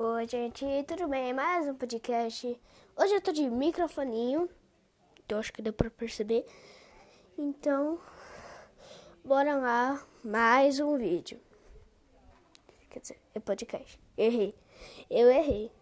Oi, gente, tudo bem? Mais um podcast. Hoje eu tô de microfoninho, eu acho que deu pra perceber. Então, bora lá, mais um vídeo. Quer dizer, é podcast. Errei. Eu errei.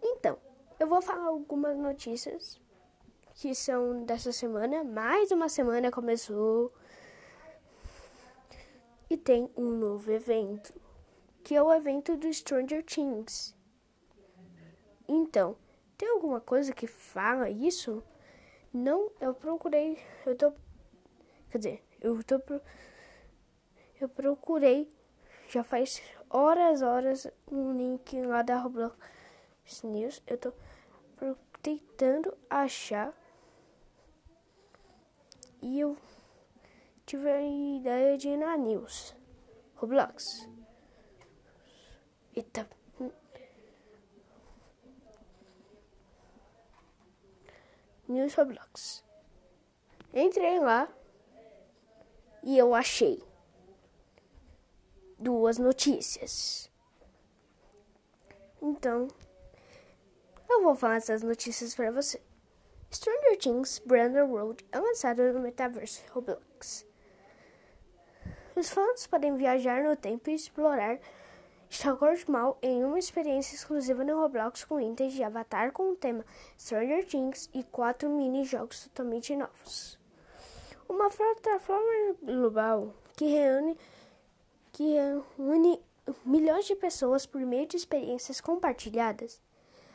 Então, eu vou falar algumas notícias que são dessa semana. Mais uma semana começou. E tem um novo evento que é o evento do Stranger Things. Então, tem alguma coisa que fala isso? Não, eu procurei, eu tô, quer dizer, eu tô, eu procurei, já faz horas, horas, um link lá da Roblox News, eu tô tentando achar e eu tive a ideia de ir na News, Roblox. Eita. News Roblox. Entrei lá e eu achei duas notícias. Então, eu vou falar essas notícias para você. Stranger Things Brandon Road é lançado no metaverso Roblox. Os fãs podem viajar no tempo e explorar Stalker Mal em uma experiência exclusiva no Roblox com itens de Avatar com o tema Stranger Things e quatro mini-jogos totalmente novos. Uma plataforma global que reúne, que reúne milhões de pessoas por meio de experiências compartilhadas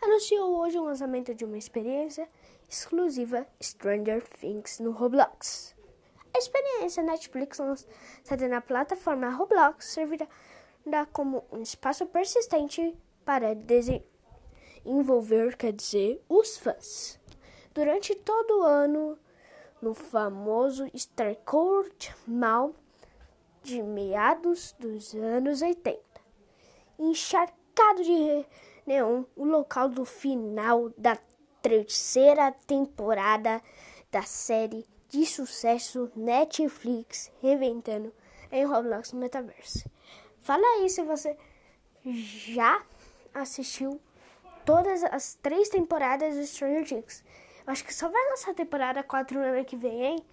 anunciou hoje o lançamento de uma experiência exclusiva Stranger Things no Roblox. A experiência Netflix lançada na plataforma Roblox servirá dá como um espaço persistente para desenvolver, quer dizer, os fãs. Durante todo o ano, no famoso Starcourt Mall de meados dos anos 80, encharcado de neon, o local do final da terceira temporada da série de sucesso Netflix reventando em Roblox Metaverse. Fala aí se você já assistiu todas as três temporadas de Stranger Things. Eu acho que só vai lançar a temporada 4 no ano que vem, hein?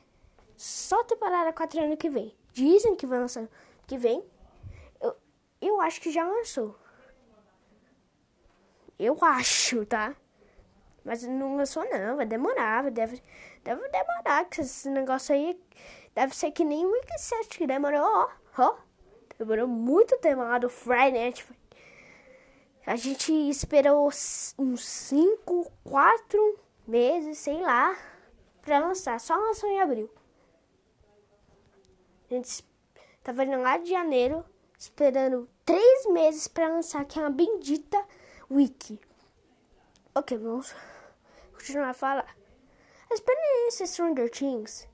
Só temporada 4 no ano que vem. Dizem que vai lançar que vem. Eu, eu acho que já lançou. Eu acho, tá? Mas não lançou não, vai demorar, deve, deve demorar, que esse negócio aí deve ser que nem o Wiki 7 que demorou, ó, ó. Demorou muito tempo lá do Friday A gente esperou uns 5, 4 meses, sei lá, pra lançar. Só lançou em abril. A gente tava indo lá de janeiro, esperando 3 meses pra lançar que é bendita wiki. Ok, vamos continuar a falar. A experiência Stranger Things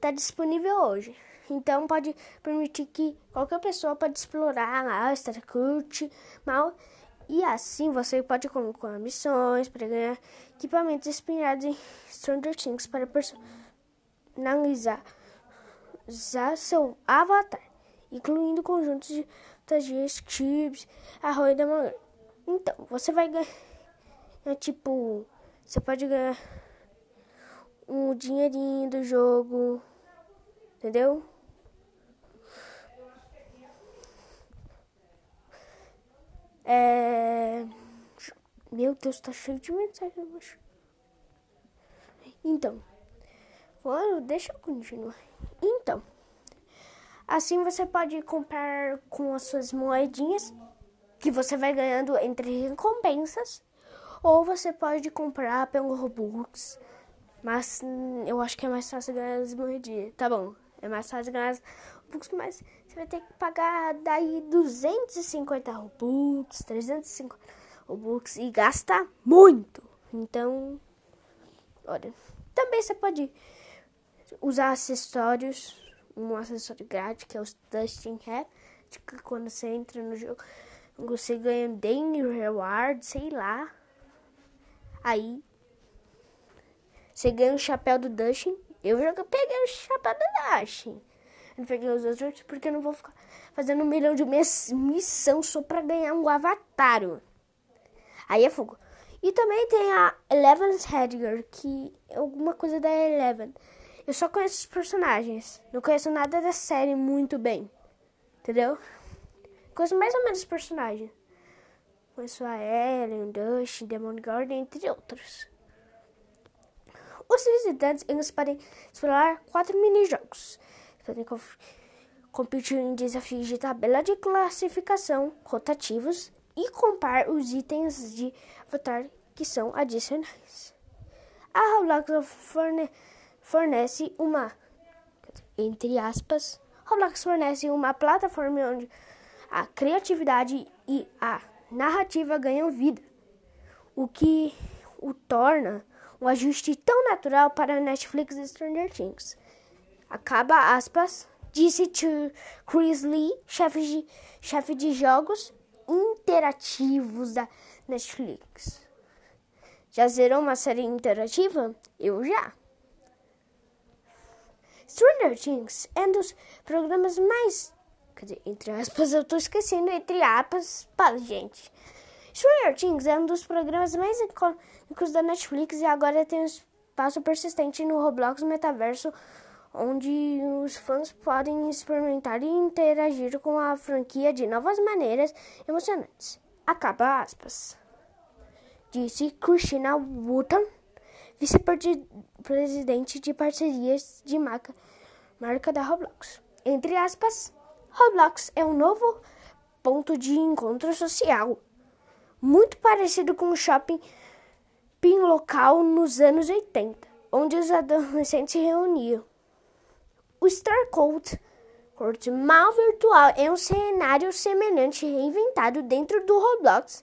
tá disponível hoje. Então pode permitir que qualquer pessoa pode explorar lá, curte, mal. E assim você pode colocar missões para ganhar equipamentos inspirados em Stranger Things para personalizar seu avatar, incluindo conjuntos de fantasia, chips, arroz da manhã. Então, você vai ganhar, tipo, você pode ganhar um dinheirinho do jogo, entendeu? É... Meu Deus, tá cheio de mensagens. Então, bueno, deixa eu continuar. Então, assim você pode comprar com as suas moedinhas que você vai ganhando entre recompensas, ou você pode comprar pelo Robux. Mas eu acho que é mais fácil ganhar as moedinhas. Tá bom, é mais fácil ganhar as Robux, mas vai ter que pagar daí 250 Robux, 350 Robux e gasta muito. Então, olha, também você pode usar acessórios, um acessório grátis que é o Dustin Hat, que quando você entra no jogo, você ganha Daily Reward, sei lá. Aí você ganha o chapéu do Dustin. Eu já peguei o chapéu do Dustin. Eu não peguei os outros porque eu não vou ficar fazendo um milhão de missão só pra ganhar um avatar. Aí é fogo. E também tem a Eleven's Headgear, que é alguma coisa da Eleven. Eu só conheço os personagens. Não conheço nada da série muito bem. Entendeu? Conheço mais ou menos os personagens. Conheço a Ellen, Dust, Demon Garden, entre outros. Os visitantes eles podem explorar quatro mini-jogos. Podem competir em desafios de tabela de classificação rotativos e comprar os itens de avatar que são adicionais. A Roblox forne fornece uma, entre aspas, Roblox fornece uma plataforma onde a criatividade e a narrativa ganham vida, o que o torna um ajuste tão natural para Netflix e Stranger Things. Acaba aspas, disse Chris Lee, chefe de, chefe de jogos interativos da Netflix. Já zerou uma série interativa? Eu já. Stranger Things é um dos programas mais. Dizer, entre aspas, eu tô esquecendo entre aspas, gente. Stranger Things é um dos programas mais icônicos da Netflix e agora tem um espaço persistente no Roblox Metaverso, onde os fãs podem experimentar e interagir com a franquia de novas maneiras emocionantes. Acaba aspas. Disse Christina Wooten, vice-presidente de parcerias de marca, marca da Roblox. Entre aspas, Roblox é um novo ponto de encontro social, muito parecido com o shopping local nos anos 80, onde os adolescentes se reuniam. O Star Corte mal virtual é um cenário semelhante reinventado dentro do Roblox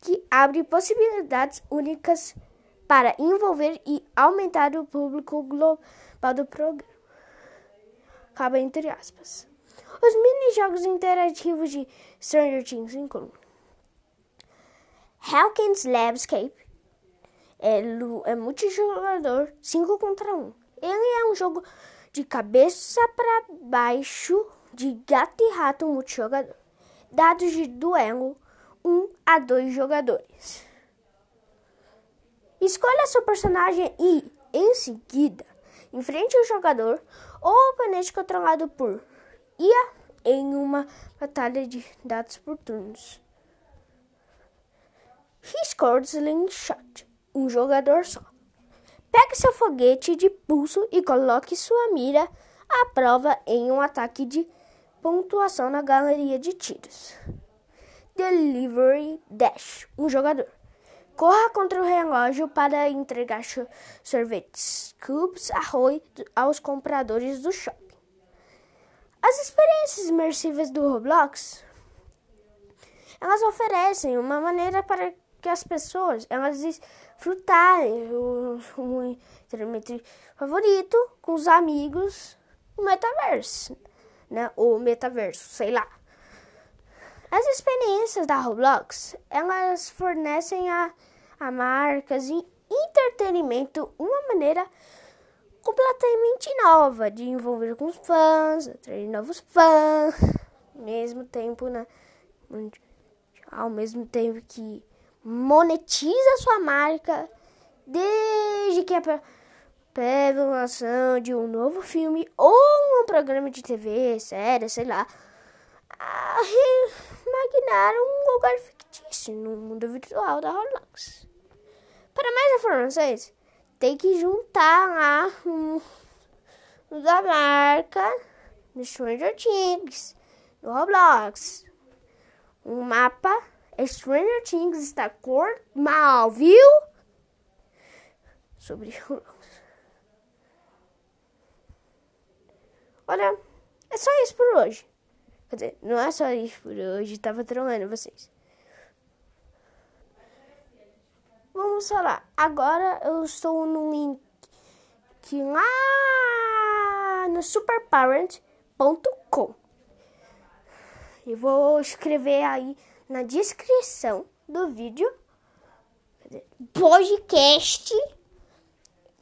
que abre possibilidades únicas para envolver e aumentar o público global do programa. Acaba entre aspas. Os mini-jogos interativos de Stranger Things incluem Hawkins Labscape é, é multijogador 5 contra 1. Ele é um jogo de cabeça para baixo de gato e rato multijogador. Dados de duelo 1 a 2 jogadores. Escolha seu personagem e, em seguida, enfrente o jogador ou oponente controlado por IA em uma batalha de dados por turnos. He scored Slingshot, um jogador só. Pegue seu foguete de pulso e coloque sua mira à prova em um ataque de pontuação na galeria de tiros. Delivery Dash, um jogador. Corra contra o relógio para entregar sorvetes, cubes, arroz aos compradores do shopping. As experiências imersivas do Roblox elas oferecem uma maneira para que as pessoas elas desfrutarem o, o entretenimento favorito com os amigos no metaverso, né? Ou metaverso, sei lá. As experiências da Roblox, elas fornecem a, a marcas e entretenimento uma maneira completamente nova de envolver com os fãs, atrair novos fãs, mesmo tempo, né? Ao mesmo tempo que monetiza sua marca desde que a revelação de um novo filme ou um programa de TV, série, sei lá, imaginar um lugar fictício no mundo virtual da Roblox. Para mais informações, tem que juntar lá um, da marca no Stranger Things, no Roblox, um mapa Stranger Things está cor mal, viu? Sobre Olha, é só isso por hoje. Quer dizer, não é só isso por hoje, tava trolando vocês. Vamos falar. Agora eu estou no link lá no superparent.com. E vou escrever aí na descrição do vídeo podcast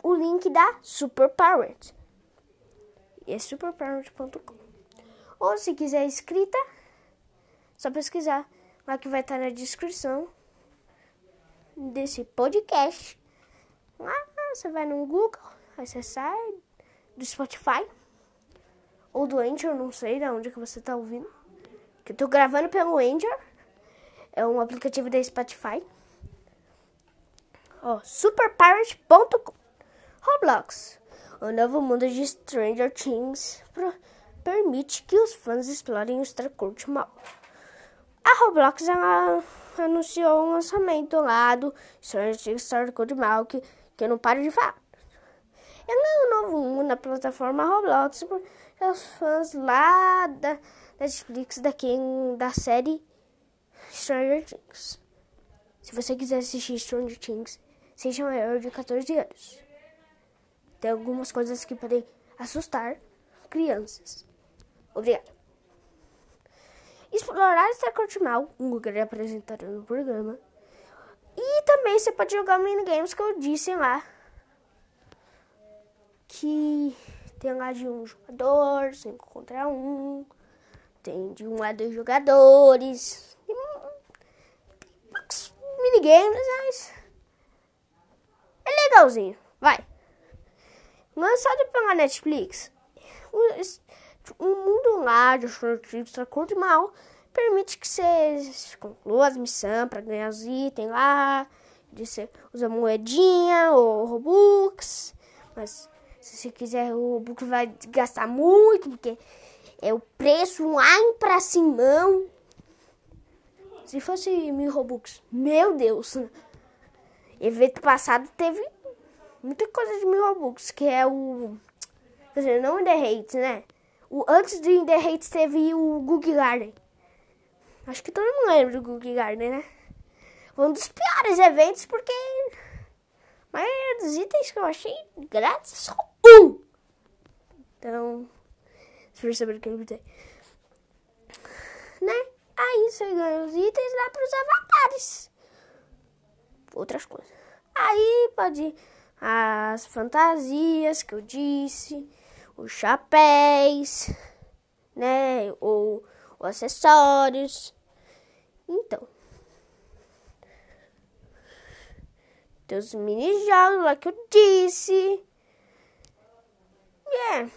o link da Super Parent. é superparent.com. Ou se quiser escrita, só pesquisar lá que vai estar na descrição desse podcast. Lá você vai no Google, acessar do Spotify ou do Anchor, não sei de onde que você está ouvindo. Que eu tô gravando pelo Anchor. É um aplicativo da Spotify. Ó, superpirate.com Roblox. O novo mundo de Stranger Things permite que os fãs explorem o Star Curte mal. A Roblox anunciou um lançamento lá do Stranger Things Star Curte mal que, que eu não paro de falar. É um novo mundo na plataforma Roblox para os fãs lá da Netflix daqui, da série Stranger Things. Se você quiser assistir Stranger Things, seja maior de 14 anos. Tem algumas coisas que podem assustar crianças. Obrigada. Explorar Star Mal, um lugar apresentado no programa. E também você pode jogar minigames que eu disse lá. Que tem lá de um jogador, cinco contra um. Tem de um a dois jogadores. Minigames, mas. É legalzinho. Vai lançado pela Netflix. O, mundo lá de Shortista Curto Mal permite que você conclua as missões para ganhar os itens lá. De você usa moedinha ou Robux. Mas se você quiser, o Robux vai gastar muito, porque é o preço lá em pra cima. Se fosse mil Robux, meu Deus! Evento passado teve muita coisa de mil Robux, que é o. Quer dizer, não o The Hates, né? O, antes do The Hates teve o Google Garden. Acho que todo mundo lembra do Google Garden, né? Foi um dos piores eventos porque a maioria dos itens que eu achei grátis só um. Então, se perceberam que eu gostei. Né? Aí você ganha os itens lá para os avatares. Outras coisas. Aí pode as fantasias que eu disse, os chapéus, né? Ou, ou acessórios. Então. Tem os mini-jogos lá que eu disse. É, yeah,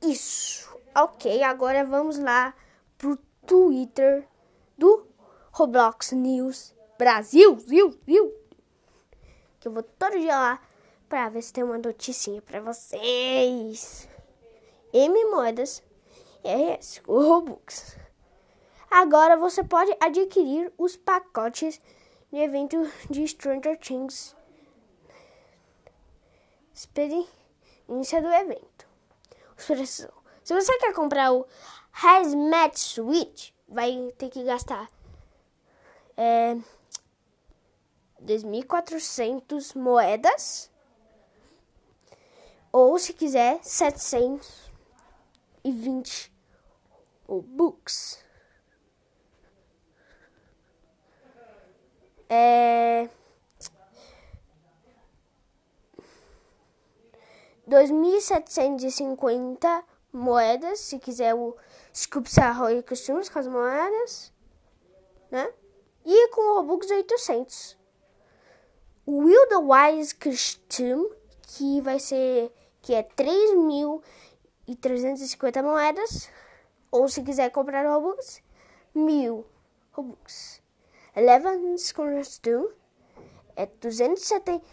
isso. Ok, agora vamos lá pro Twitter do Roblox News Brasil, viu, viu? Que eu vou todo dia lá para ver se tem uma noticinha para vocês. M Moedas RS, Robux. Agora você pode adquirir os pacotes de evento de Stranger Things. Experiência do evento. Se você quer comprar o Hazmat Suite, vai ter que gastar é, 2.400 moedas ou, se quiser, 720 books. É... 2.750 moedas, se quiser o Scoop Sarroy Costumes com as moedas, né? E com o Robux 800. O Will the Wise Costume, que vai ser que é 3.350 moedas. Ou se quiser comprar Robux, 1.000 Robux. Eleven Costume é 270,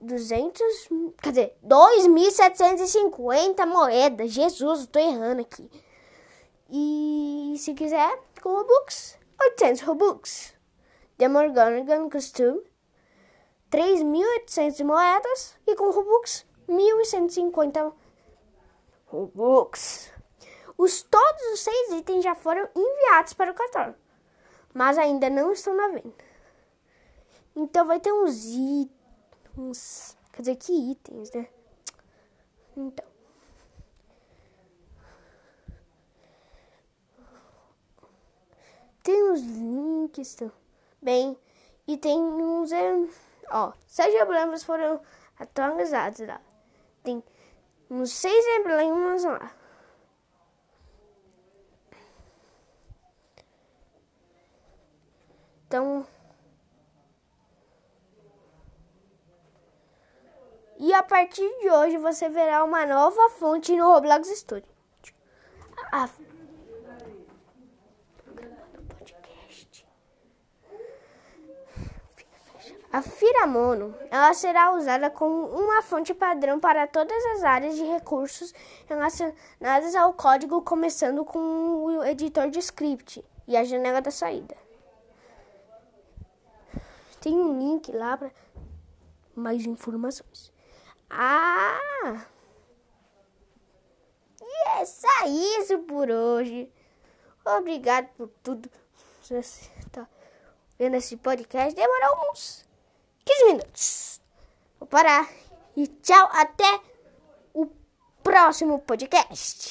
200, quer dizer, 2.750 moedas. Jesus, eu tô errando aqui. E se quiser, com Robux, 800 Robux. The Morgan Costume, 3.800 moedas. E com Robux, 1.150 Robux. Os, todos os seis itens já foram enviados para o cartão, mas ainda não estão na venda. Então vai ter uns itens. Quer dizer, que itens, né? Então. Tem uns links também. E tem uns. É, ó, sete emblemas foram atualizados lá tem uns seis emblemas lá. Então. E a partir de hoje você verá uma nova fonte no Roblox Studio. A, a Firamono ela será usada como uma fonte padrão para todas as áreas de recursos relacionadas ao código, começando com o editor de script e a janela da saída. Tem um link lá para mais informações. Ah! E é só isso por hoje. Obrigado por tudo. Você tá vendo esse podcast? Demorou uns 15 minutos. Vou parar. E tchau, até o próximo podcast.